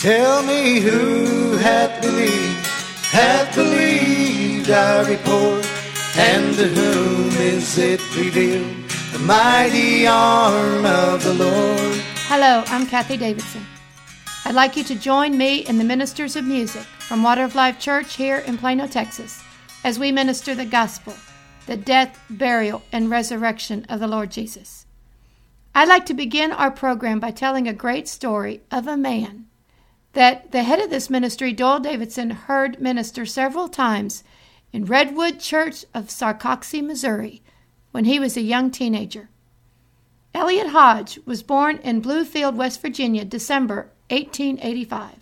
Tell me who hath believed, hath believed our report, and to whom is it revealed, the mighty arm of the Lord. Hello, I'm Kathie Davidson. I'd like you to join me and the Ministers of Music from Water of Life Church here in Plano, Texas, as we minister the gospel, the death, burial, and resurrection of the Lord Jesus. I'd like to begin our program by telling a great story of a man that the head of this ministry, Doyle Davidson, heard minister several times in Redwood Church of Sarcoxie, Missouri, when he was a young teenager. Elliot Hodge was born in Bluefield, West Virginia, December 1885.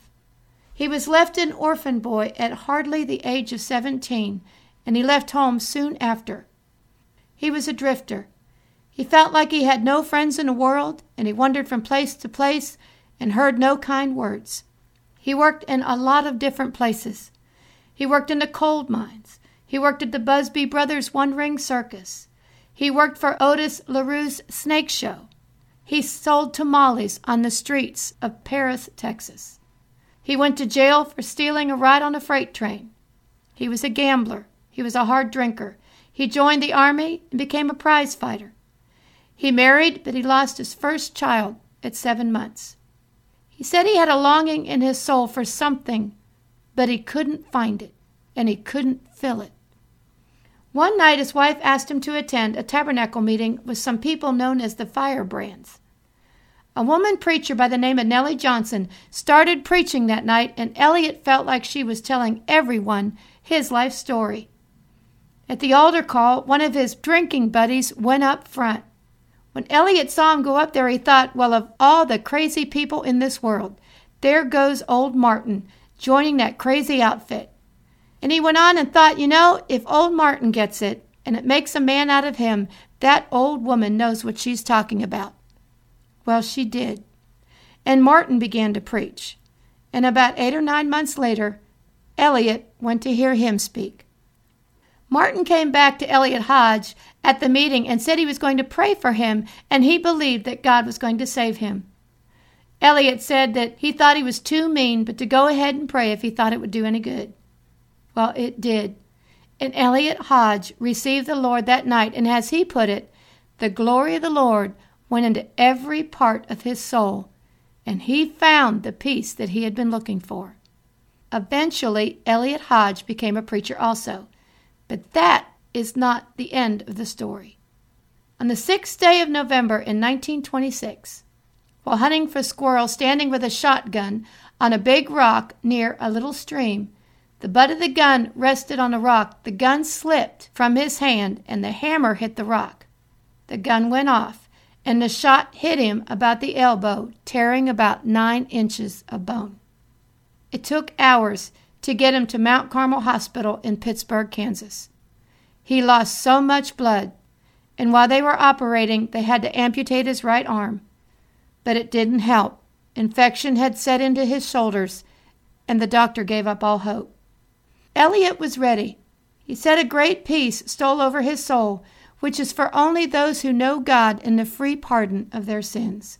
He was left an orphan boy at hardly the age of 17, and he left home soon after. He was a drifter. He felt like he had no friends in the world, and he wandered from place to place and heard no kind words. He worked in a lot of different places. He worked in the coal mines. He worked at the Busby Brothers One Ring Circus. He worked for Otis LaRue's Snake Show. He sold tamales on the streets of Paris, Texas. He went to jail for stealing a ride on a freight train. He was a gambler. He was a hard drinker. He joined the army and became a prize fighter. He married, but he lost his first child at seven months. He said he had a longing in his soul for something, but he couldn't find it, and he couldn't fill it. One night, his wife asked him to attend a tabernacle meeting with some people known as the Firebrands. A woman preacher by the name of Nellie Johnson started preaching that night, and Elliot felt like she was telling everyone his life story. At the altar call, one of his drinking buddies went up front. When Elliot saw him go up there, he thought, well, of all the crazy people in this world, there goes old Martin joining that crazy outfit. And he went on and thought, you know, if old Martin gets it and it makes a man out of him, that old woman knows what she's talking about. Well, she did. And Martin began to preach. And about eight or nine months later, Elliot went to hear him speak. Martin came back to Elliot Hodge at the meeting and said he was going to pray for him and he believed that God was going to save him. Elliot said that he thought he was too mean, but to go ahead and pray if he thought it would do any good. Well, it did. And Elliot Hodge received the Lord that night, and as he put it, the glory of the Lord went into every part of his soul, and he found the peace that he had been looking for. Eventually, Elliot Hodge became a preacher also. But that is not the end of the story. On the sixth day of November in 1926, while hunting for squirrels standing with a shotgun on a big rock near a little stream, the butt of the gun rested on a rock. The gun slipped from his hand and the hammer hit the rock. The gun went off, and the shot hit him about the elbow, tearing about nine inches of bone. It took hours to get him to Mount Carmel Hospital in Pittsburg, Kansas. He lost so much blood, and while they were operating, they had to amputate his right arm. But it didn't help. Infection had set into his shoulders, and the doctor gave up all hope. Elliot was ready. He said a great peace stole over his soul, which is for only those who know God and the free pardon of their sins.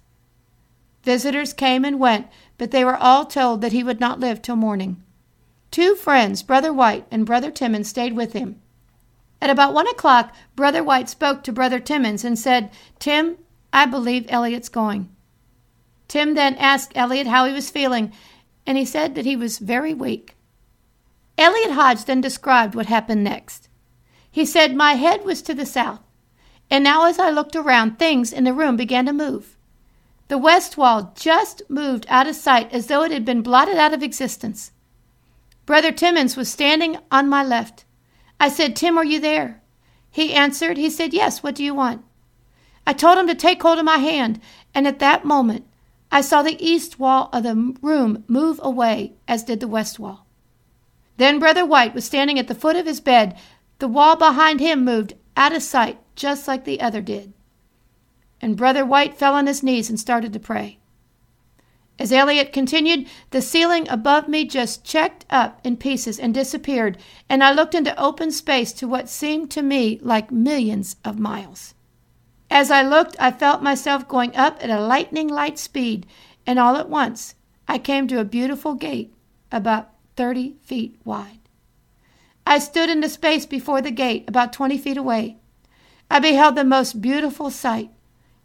Visitors came and went, but they were all told that he would not live till morning. Two friends, Brother White and Brother Timmons, stayed with him. At about one o'clock, Brother White spoke to Brother Timmons and said, Tim, I believe Elliot's going. Tim then asked Elliot how he was feeling, and he said that he was very weak. Elliot Hodge then described what happened next. He said, My head was to the south, and now as I looked around, things in the room began to move. The west wall just moved out of sight as though it had been blotted out of existence. Brother Timmons was standing on my left. I said, Tim, are you there? He answered, He said, Yes, what do you want? I told him to take hold of my hand, and at that moment I saw the east wall of the room move away, as did the west wall. Then Brother White was standing at the foot of his bed. The wall behind him moved out of sight, just like the other did. And Brother White fell on his knees and started to pray. As Elliot continued, the ceiling above me just checked up in pieces and disappeared, and I looked into open space to what seemed to me like millions of miles. As I looked, I felt myself going up at a lightning light speed, and all at once I came to a beautiful gate about 30 feet wide. I stood in the space before the gate about 20 feet away. I beheld the most beautiful sight.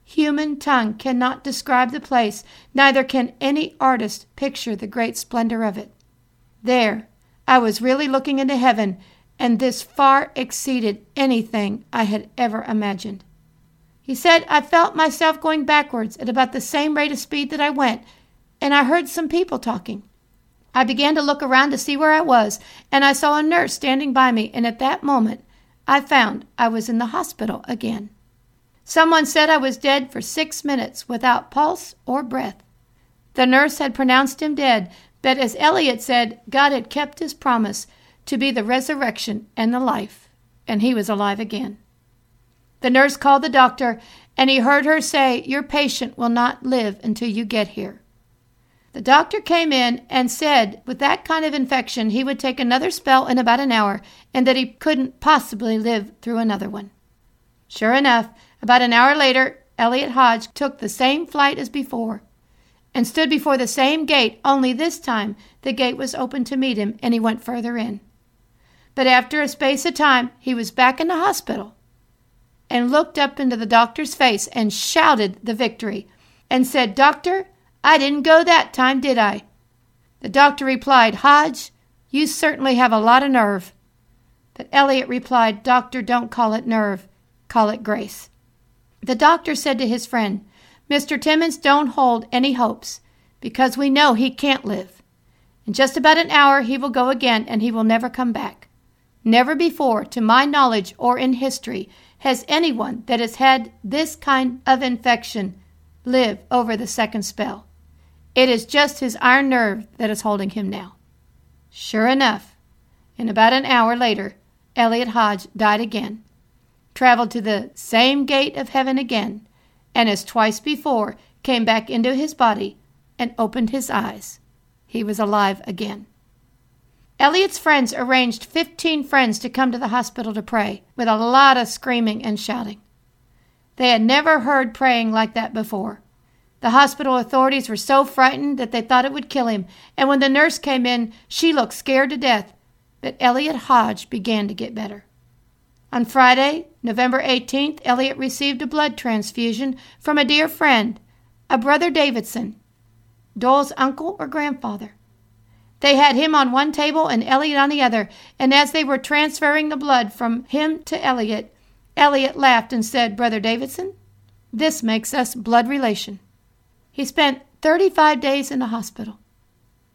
Human tongue cannot describe the place, neither can any artist picture the great splendor of it. There, I was really looking into heaven, and this far exceeded anything I had ever imagined. He said I felt myself going backwards at about the same rate of speed that I went, and I heard some people talking. I began to look around to see where I was, and I saw a nurse standing by me, and at that moment I found I was in the hospital again. Someone said I was dead for six minutes without pulse or breath. The nurse had pronounced him dead, but as Elliot said, God had kept his promise to be the resurrection and the life, and he was alive again. The nurse called the doctor, and he heard her say, Your patient will not live until you get here. The doctor came in and said with that kind of infection he would take another spell in about an hour and that he couldn't possibly live through another one. Sure enough, about an hour later, Elliot Hodge took the same flight as before and stood before the same gate, only this time the gate was open to meet him and he went further in. But after a space of time, he was back in the hospital and looked up into the doctor's face and shouted the victory and said, Doctor, I didn't go that time, did I? The doctor replied, Hodge, you certainly have a lot of nerve. But Elliot replied, Doctor, don't call it nerve, call it grace. The doctor said to his friend, Mr. Timmons, don't hold any hopes, because we know he can't live. In just about an hour he will go again, and he will never come back. Never before, to my knowledge or in history, has anyone that has had this kind of infection live over the second spell. It is just his iron nerve that is holding him now. Sure enough, in about an hour later, Elliot Hodge died again, traveled to the same gate of heaven again, and as twice before, came back into his body and opened his eyes. He was alive again. Elliot's friends arranged 15 friends to come to the hospital to pray, with a lot of screaming and shouting. They had never heard praying like that before. The hospital authorities were so frightened that they thought it would kill him, and when the nurse came in, she looked scared to death. But Elliot Hodge began to get better. On Friday, November 18th, Elliot received a blood transfusion from a dear friend, a brother Davidson, Doyle's uncle or grandfather. They had him on one table and Elliot on the other, and as they were transferring the blood from him to Elliot, Elliot laughed and said, Brother Davidson, this makes us blood relation. He spent 35 days in the hospital,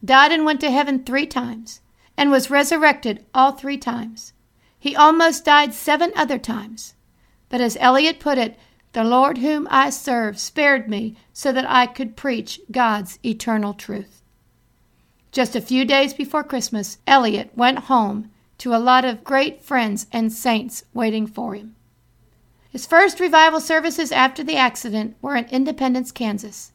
died and went to heaven three times, and was resurrected all three times. He almost died seven other times. But as Elliot put it, the Lord whom I serve spared me so that I could preach God's eternal truth. Just a few days before Christmas, Elliot went home to a lot of great friends and saints waiting for him. His first revival services after the accident were in Independence, Kansas.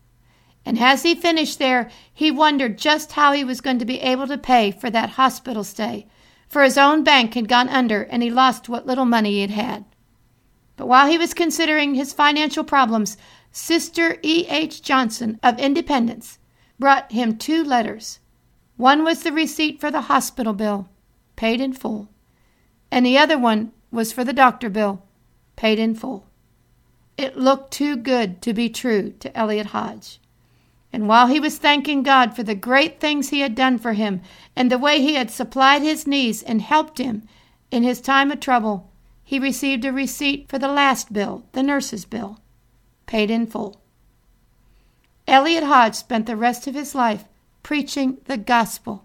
And as he finished there, he wondered just how he was going to be able to pay for that hospital stay, for his own bank had gone under and he lost what little money he had had. But while he was considering his financial problems, Sister E. H. Johnson of Independence brought him two letters. One was the receipt for the hospital bill, paid in full, and the other one was for the doctor bill, paid in full. It looked too good to be true to Elliot Hodge. And while he was thanking God for the great things he had done for him and the way he had supplied his needs and helped him in his time of trouble, he received a receipt for the last bill, the nurse's bill, paid in full. Elliot Hodge spent the rest of his life preaching the gospel,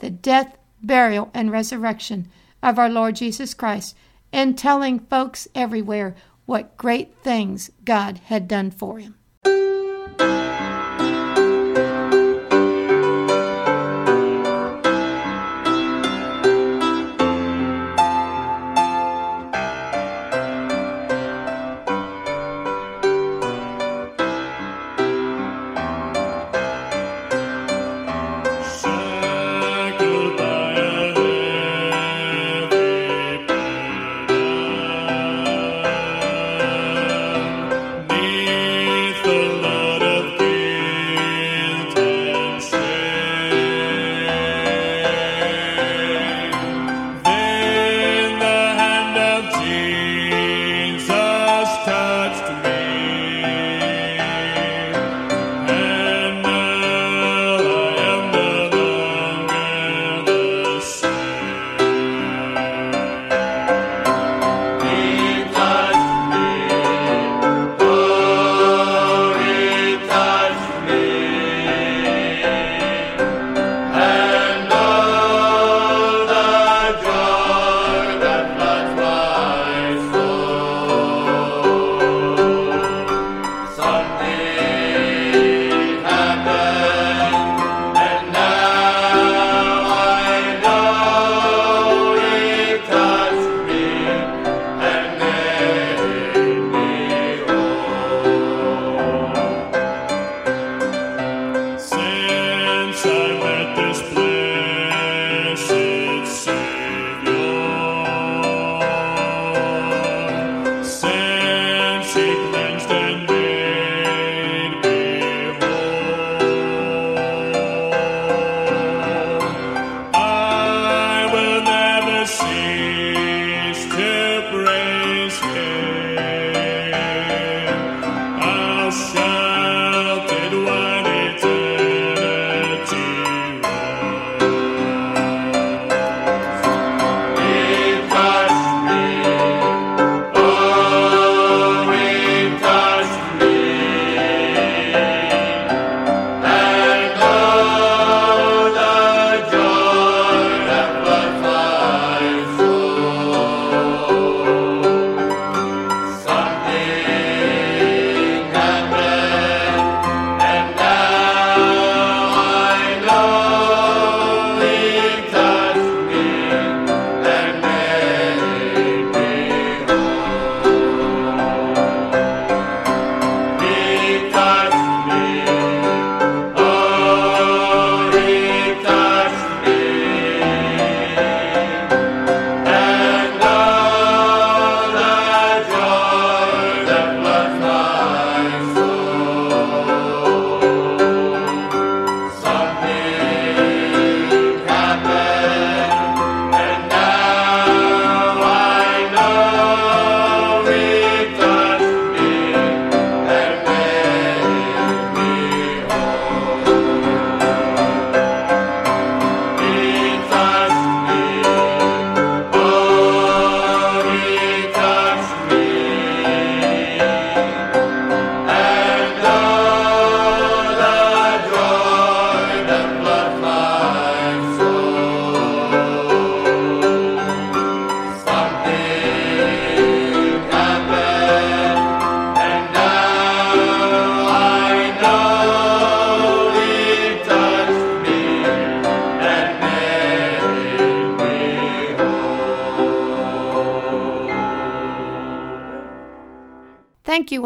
the death, burial, and resurrection of our Lord Jesus Christ, and telling folks everywhere what great things God had done for him.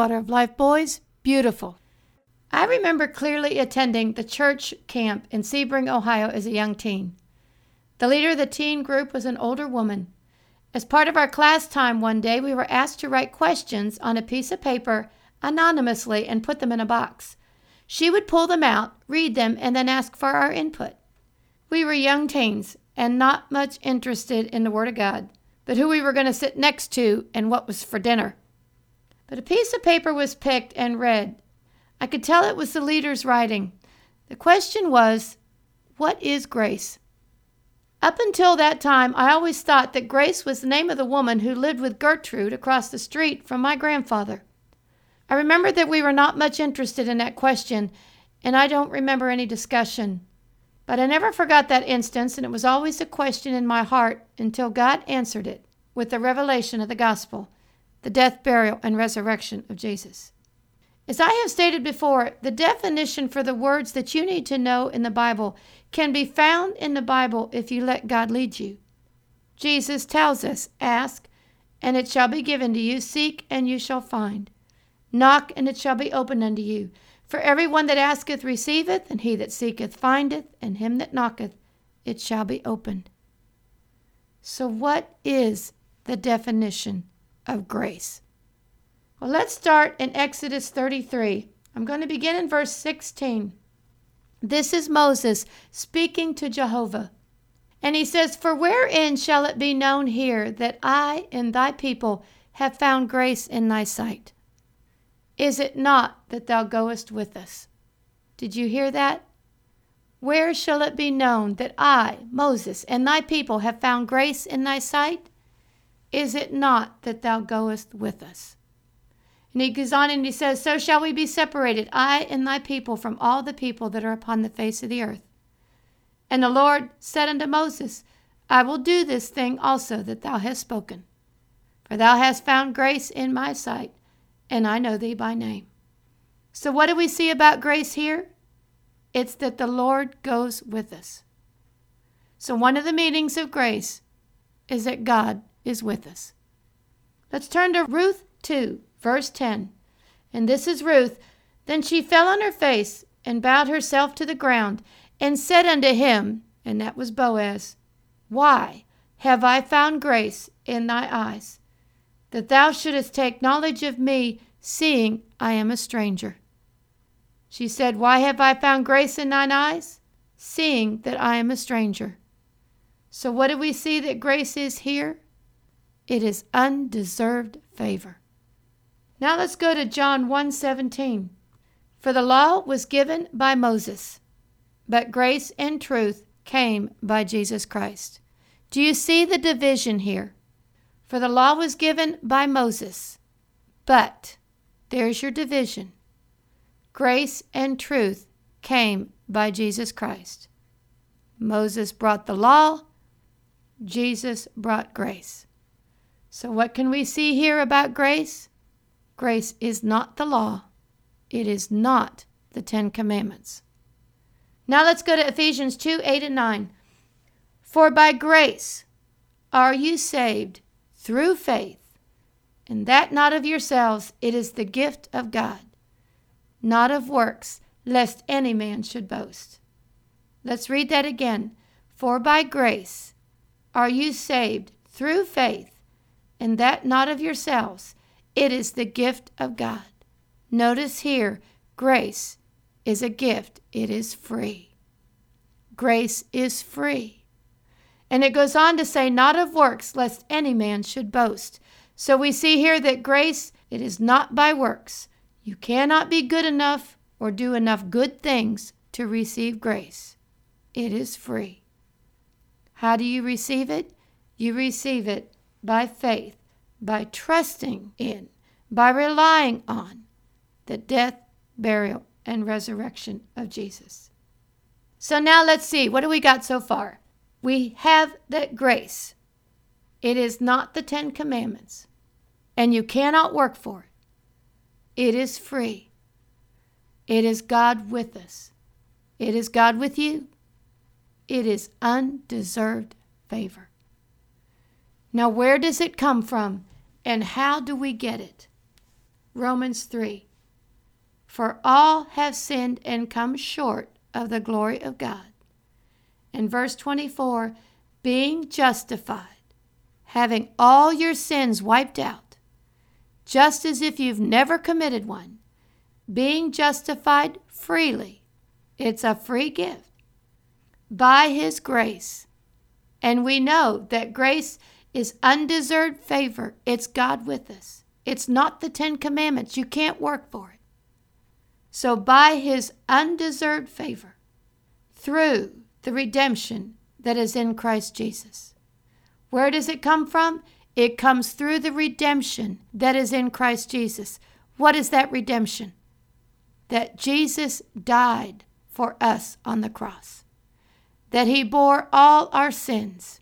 Water of Life boys. Beautiful. I remember clearly attending the church camp in Sebring, Ohio as a young teen. The leader of the teen group was an older woman. As part of our class time one day, we were asked to write questions on a piece of paper anonymously and put them in a box. She would pull them out, read them, and then ask for our input. We were young teens and not much interested in the Word of God, but who we were going to sit next to and what was for dinner. But a piece of paper was picked and read. I could tell it was the leader's writing. The question was, What is grace? Up until that time, I always thought that Grace was the name of the woman who lived with Gertrude across the street from my grandfather. I remember that we were not much interested in that question, and I don't remember any discussion. But I never forgot that instance, and it was always a question in my heart until God answered it with the revelation of the gospel the death, burial, and resurrection of Jesus. As I have stated before, the definition for the words that you need to know in the Bible can be found in the Bible if you let God lead you. Jesus tells us, Ask, and it shall be given to you. Seek, and you shall find. Knock, and it shall be opened unto you. For every one that asketh receiveth, and he that seeketh findeth, and him that knocketh it shall be opened. So, what is the definition of grace. Well, let's start in Exodus 33. I'm going to begin in verse 16. This is Moses speaking to Jehovah. And he says, For wherein shall it be known here that I and thy people have found grace in thy sight? Is it not that thou goest with us? Did you hear that? Where shall it be known that I, Moses, and thy people have found grace in thy sight? Is it not that thou goest with us? And he goes on and he says, So shall we be separated, I and thy people, from all the people that are upon the face of the earth. And the Lord said unto Moses, I will do this thing also that thou hast spoken. For thou hast found grace in my sight, and I know thee by name. So, what do we see about grace here? It's that the Lord goes with us. So, one of the meanings of grace is that God is with us. Let's turn to Ruth 2, verse 10. And this is Ruth. Then she fell on her face and bowed herself to the ground and said unto him, and that was Boaz, Why have I found grace in thy eyes, that thou shouldest take knowledge of me, seeing I am a stranger? She said, Why have I found grace in thine eyes, seeing that I am a stranger? So, what do we see that grace is here? It is undeserved favor. Now let's go to John 1:17. For the law was given by Moses, but grace and truth came by Jesus Christ. Do you see the division here? For the law was given by Moses, but there's your division. Grace and truth came by Jesus Christ. Moses brought the law, Jesus brought grace. So, what can we see here about grace? Grace is not the law, it is not the Ten Commandments. Now let's go to Ephesians 2 8 and 9. For by grace are you saved through faith, and that not of yourselves, it is the gift of God, not of works, lest any man should boast. Let's read that again. For by grace are you saved through faith, and that not of yourselves, it is the gift of God. Notice here, grace is a gift, it is free. Grace is free. And it goes on to say, not of works, lest any man should boast. So we see here that grace, it is not by works. You cannot be good enough or do enough good things to receive grace. It is free. How do you receive it? You receive it by faith, by trusting in, by relying on the death, burial, and resurrection of Jesus. So now let's see, what do we got so far? We have that grace. It is not the Ten Commandments, and you cannot work for it. It is free. It is God with us. It is God with you. It is undeserved favor. Now, where does it come from, and how do we get it? Romans 3 for all have sinned and come short of the glory of God. In verse 24, being justified, having all your sins wiped out, just as if you've never committed one, being justified freely. It's a free gift by His grace. And we know that grace is undeserved favor. It's God with us. It's not the Ten Commandments. You can't work for it. So, by his undeserved favor, through the redemption that is in Christ Jesus. Where does it come from? It comes through the redemption that is in Christ Jesus. What is that redemption? That Jesus died for us on the cross, that he bore all our sins,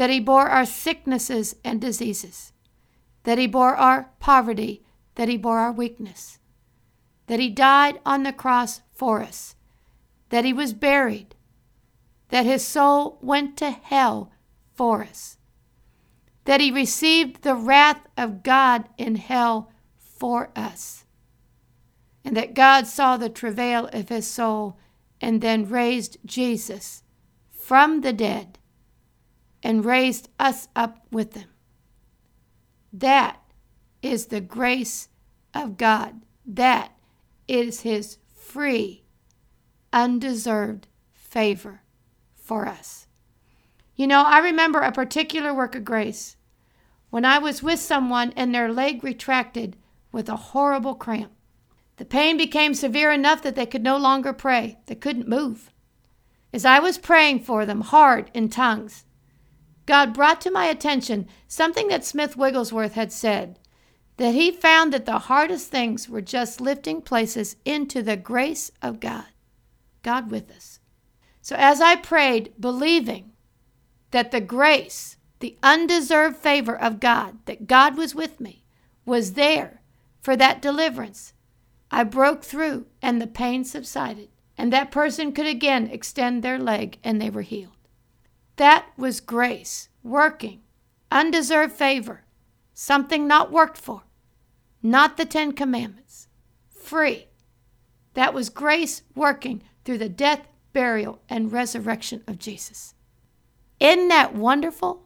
that he bore our sicknesses and diseases, that he bore our poverty, that he bore our weakness that he died on the cross for us, that he was buried, that his soul went to hell for us, that he received the wrath of God in hell for us, and that God saw the travail of his soul and then raised Jesus from the dead and raised us up with him. That is the grace of God. That is his free, undeserved favor for us. You know, I remember a particular work of grace when I was with someone and their leg retracted with a horrible cramp. The pain became severe enough that they could no longer pray, they couldn't move. As I was praying for them hard in tongues, God brought to my attention something that Smith Wigglesworth had said that he found that the hardest things were just lifting places into the grace of God, God with us. So as I prayed, believing that the grace, the undeserved favor of God, that God was with me, was there for that deliverance, I broke through and the pain subsided, and that person could again extend their leg and they were healed. That was grace working, undeserved favor, something not worked for not the Ten Commandments. Free. That was grace working through the death, burial, and resurrection of Jesus. Isn't that wonderful?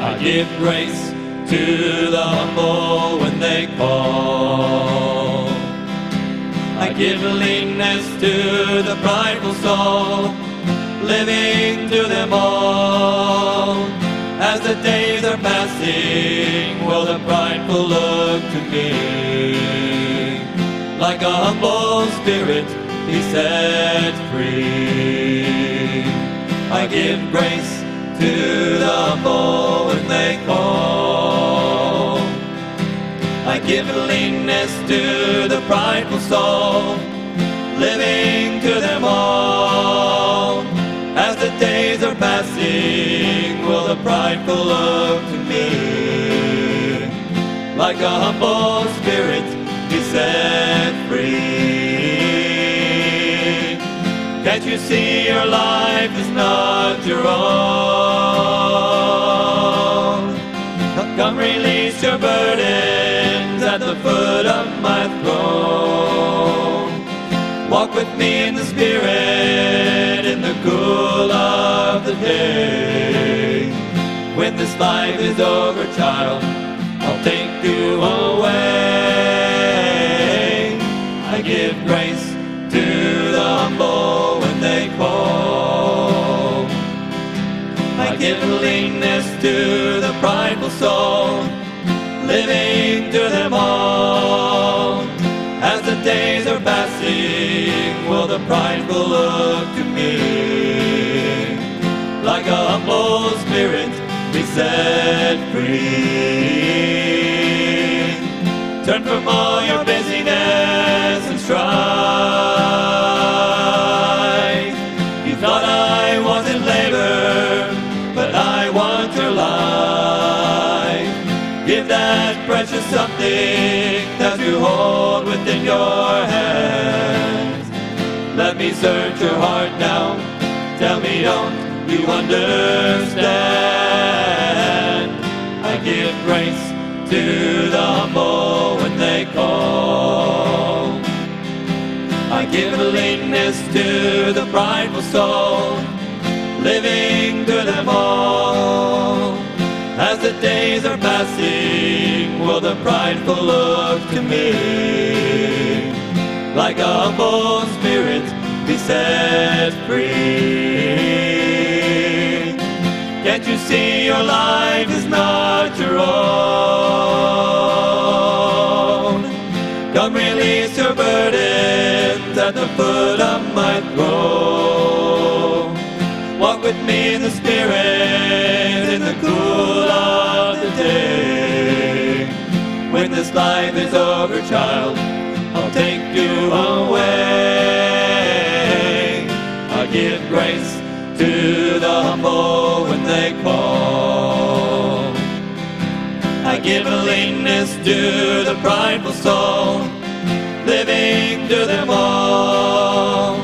I give grace to the humble when they call. Give leanness to the prideful soul, living to them all. As the days are passing, will the prideful look to me? Like a humble spirit, he sets free. I give grace to the humble when they call. I give leanness to the prideful soul, living to them all. As the days are passing, will the prideful look to me? Like a humble spirit, be set free. Can't you see your life is not your own? Come release your burdens at the foot of my throne. Walk with me in the Spirit in the cool of the day. When this life is over, child, I'll take you away. I give grace to the humble when they call. I give leanness to the prideful soul, living to them all. As the days are passing, the prideful look to me? Like a humble spirit, be set free. Turn from all your busyness and strife. You thought I was in labor, but I want your life. Give that precious something that you hold within your hands. Me search your heart now. Tell me, don't you understand? I give grace to the humble when they call. I give leanness to the prideful soul, living to them all. As the days are passing, will the prideful look to me? Like a humble spirit, set free. Can't you see your life is not your own? Come release your burdens at the foot of my throne. Walk with me in the Spirit in the cool of the day. When this life is over, child, I'll take you away. Give grace to the humble when they call. I give a leanness to the prideful soul, living to them all.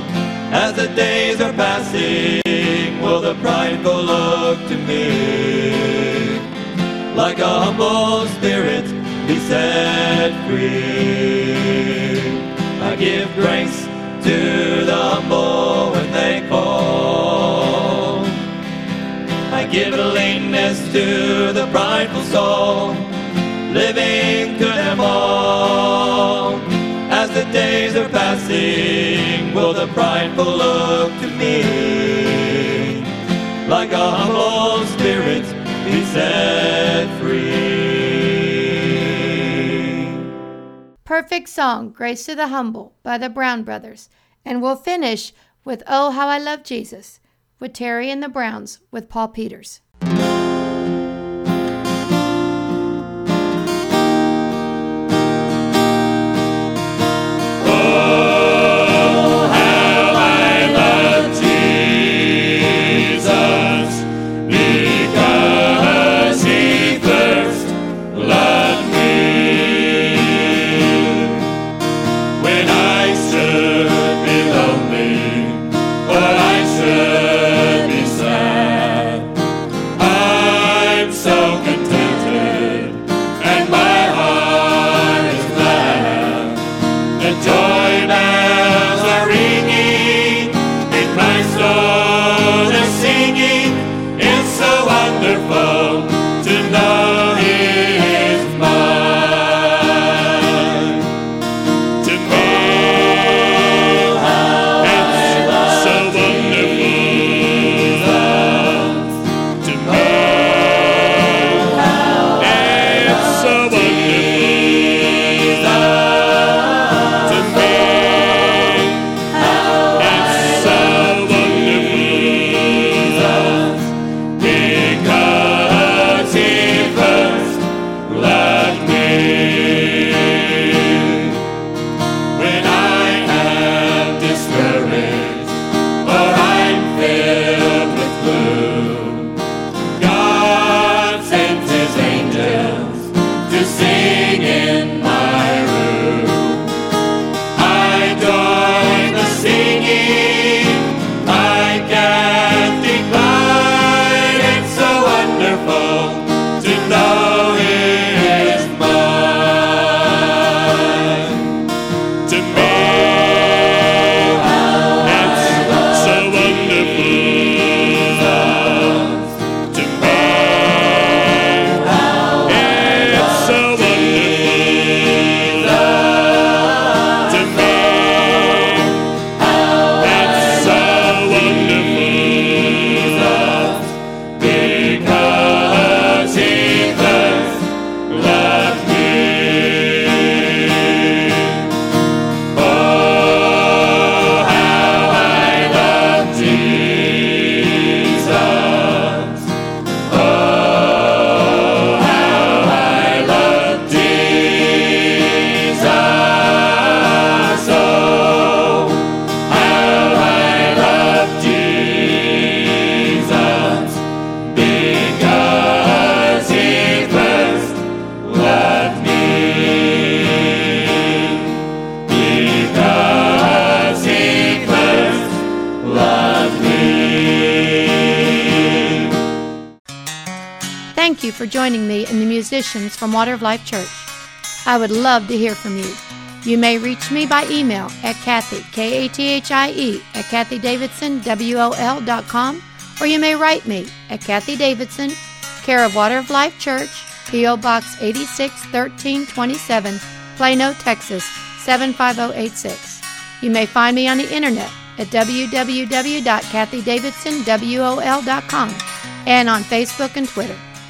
As the days are passing, will the prideful look to me? Like a humble spirit, be set free. I give grace to the humble when they call. I give a leanness to the prideful soul, living to them all. As the days are passing, will the prideful look to me? Like a humble spirit, be set free. Perfect song, Grace to the Humble by the Brown Brothers. And we'll finish with Oh, How I Love Jesus with Terry and the Browns with Paul Peters. You for joining me and the musicians from Water of Life Church. I would love to hear from you. You may reach me by email at Kathie, K A T H I E, at Kathie Davidson, W O L dot com, or you may write me at Kathie Davidson, care of Water of Life Church, P.O. Box 861327, Plano, Texas 75086. You may find me on the internet at www.kathiedavidsonwol.com and on Facebook and Twitter.